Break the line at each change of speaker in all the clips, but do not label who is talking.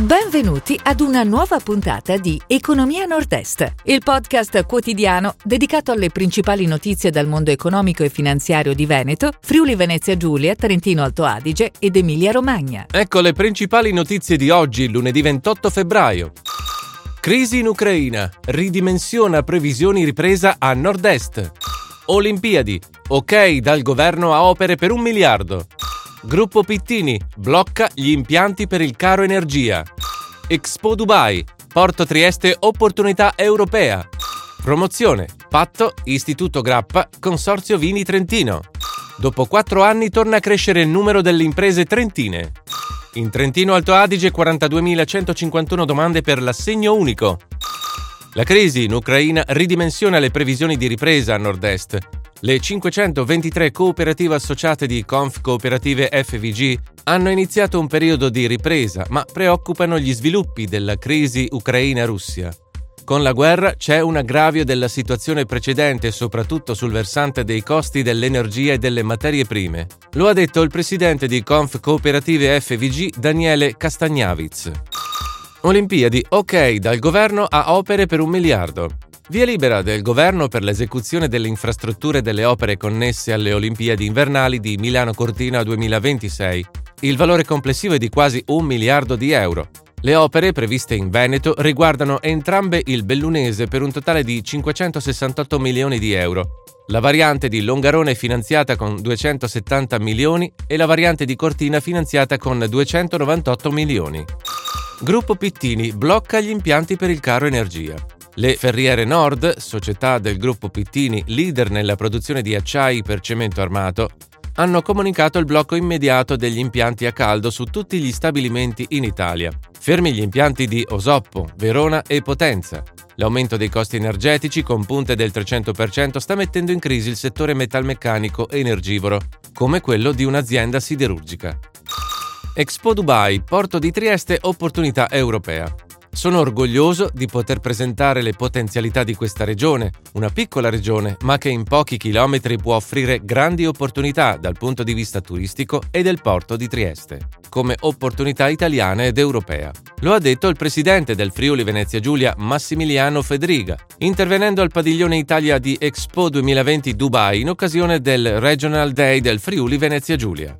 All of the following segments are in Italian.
Benvenuti ad una nuova puntata di Economia Nord-Est, il podcast quotidiano dedicato alle principali notizie dal mondo economico e finanziario di Veneto, Friuli Venezia Giulia, Trentino Alto Adige ed Emilia Romagna.
Ecco le principali notizie di oggi, lunedì 28 febbraio. Crisi in Ucraina, ridimensiona previsioni ripresa a nord-est. Olimpiadi, ok dal governo a opere per un miliardo. Gruppo Pittini blocca gli impianti per il caro energia. Expo Dubai, Porto Trieste opportunità europea. Promozione, patto, Istituto Grappa, Consorzio Vini Trentino. Dopo quattro anni torna a crescere il numero delle imprese trentine. In Trentino Alto Adige 42.151 domande per l'assegno unico. La crisi in Ucraina ridimensiona le previsioni di ripresa a nord-est. Le 523 cooperative associate di Conf Cooperative FVG hanno iniziato un periodo di ripresa, ma preoccupano gli sviluppi della crisi Ucraina-Russia. Con la guerra c'è un aggravio della situazione precedente, soprattutto sul versante dei costi dell'energia e delle materie prime. Lo ha detto il presidente di Conf Cooperative FVG, Daniele Castagnavitz. Olimpiadi, ok dal governo a opere per un miliardo. Via libera del governo per l'esecuzione delle infrastrutture delle opere connesse alle Olimpiadi invernali di Milano Cortina 2026. Il valore complessivo è di quasi un miliardo di euro. Le opere previste in Veneto riguardano entrambe il Bellunese per un totale di 568 milioni di euro. La variante di Longarone finanziata con 270 milioni e la variante di Cortina finanziata con 298 milioni. Gruppo Pittini blocca gli impianti per il caro energia. Le Ferriere Nord, società del gruppo Pittini, leader nella produzione di acciai per cemento armato, hanno comunicato il blocco immediato degli impianti a caldo su tutti gli stabilimenti in Italia. Fermi gli impianti di Osoppo, Verona e Potenza. L'aumento dei costi energetici con punte del 300% sta mettendo in crisi il settore metalmeccanico e energivoro, come quello di un'azienda siderurgica. Expo Dubai, porto di Trieste, opportunità europea. Sono orgoglioso di poter presentare le potenzialità di questa regione, una piccola regione, ma che in pochi chilometri può offrire grandi opportunità dal punto di vista turistico e del porto di Trieste, come opportunità italiana ed europea. Lo ha detto il presidente del Friuli Venezia Giulia, Massimiliano Federiga, intervenendo al padiglione Italia di Expo 2020 Dubai in occasione del Regional Day del Friuli Venezia Giulia.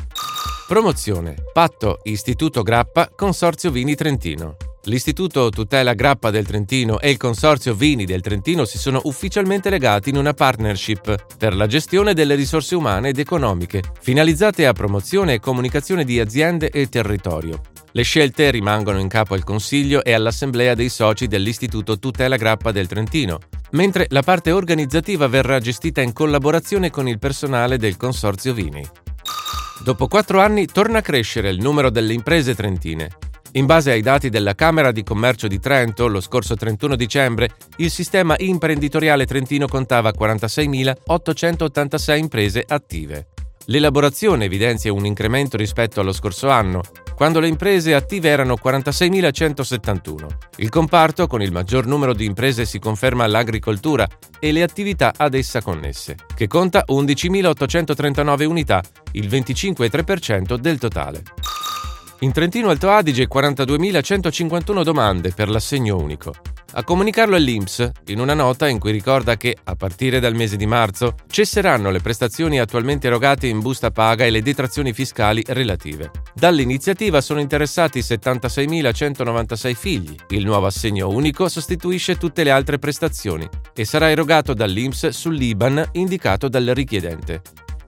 Promozione. Patto Istituto Grappa Consorzio Vini Trentino. L'Istituto Tutela Grappa del Trentino e il Consorzio Vini del Trentino si sono ufficialmente legati in una partnership per la gestione delle risorse umane ed economiche, finalizzate a promozione e comunicazione di aziende e territorio. Le scelte rimangono in capo al Consiglio e all'Assemblea dei soci dell'Istituto Tutela Grappa del Trentino, mentre la parte organizzativa verrà gestita in collaborazione con il personale del Consorzio Vini. Dopo quattro anni torna a crescere il numero delle imprese trentine. In base ai dati della Camera di Commercio di Trento, lo scorso 31 dicembre, il sistema imprenditoriale trentino contava 46.886 imprese attive. L'elaborazione evidenzia un incremento rispetto allo scorso anno, quando le imprese attive erano 46.171. Il comparto con il maggior numero di imprese si conferma l'agricoltura e le attività ad essa connesse, che conta 11.839 unità, il 25,3% del totale. In Trentino Alto Adige 42.151 domande per l'assegno unico. A comunicarlo è in una nota in cui ricorda che, a partire dal mese di marzo, cesseranno le prestazioni attualmente erogate in busta paga e le detrazioni fiscali relative. Dall'iniziativa sono interessati 76.196 figli. Il nuovo assegno unico sostituisce tutte le altre prestazioni e sarà erogato dall'INPS sull'IBAN indicato dal richiedente.